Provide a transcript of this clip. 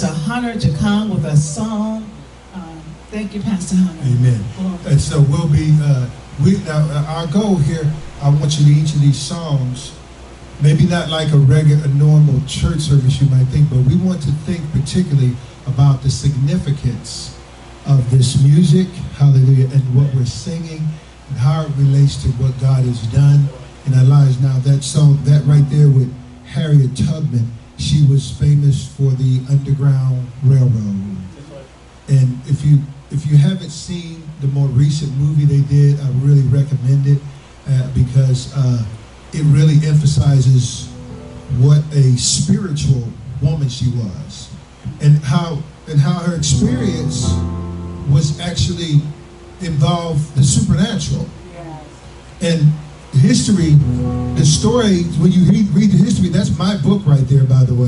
Pastor Hunter to come with a song. Um, thank you, Pastor Hunter. Amen. And so we'll be, uh, we, now, uh, our goal here, I want you to each of these songs, maybe not like a regular, a normal church service you might think, but we want to think particularly about the significance of this music, hallelujah, and what we're singing, and how it relates to what God has done in our lives. Now, that song, that right there with Harriet Tubman, she was famous for the Underground Railroad. And if you if you haven't seen the more recent movie they did, I really recommend it uh, because uh, it really emphasizes what a spiritual woman she was, and how and how her experience was actually involved the supernatural. And history, the story, when you read, read the history, that's my book right there, by the way.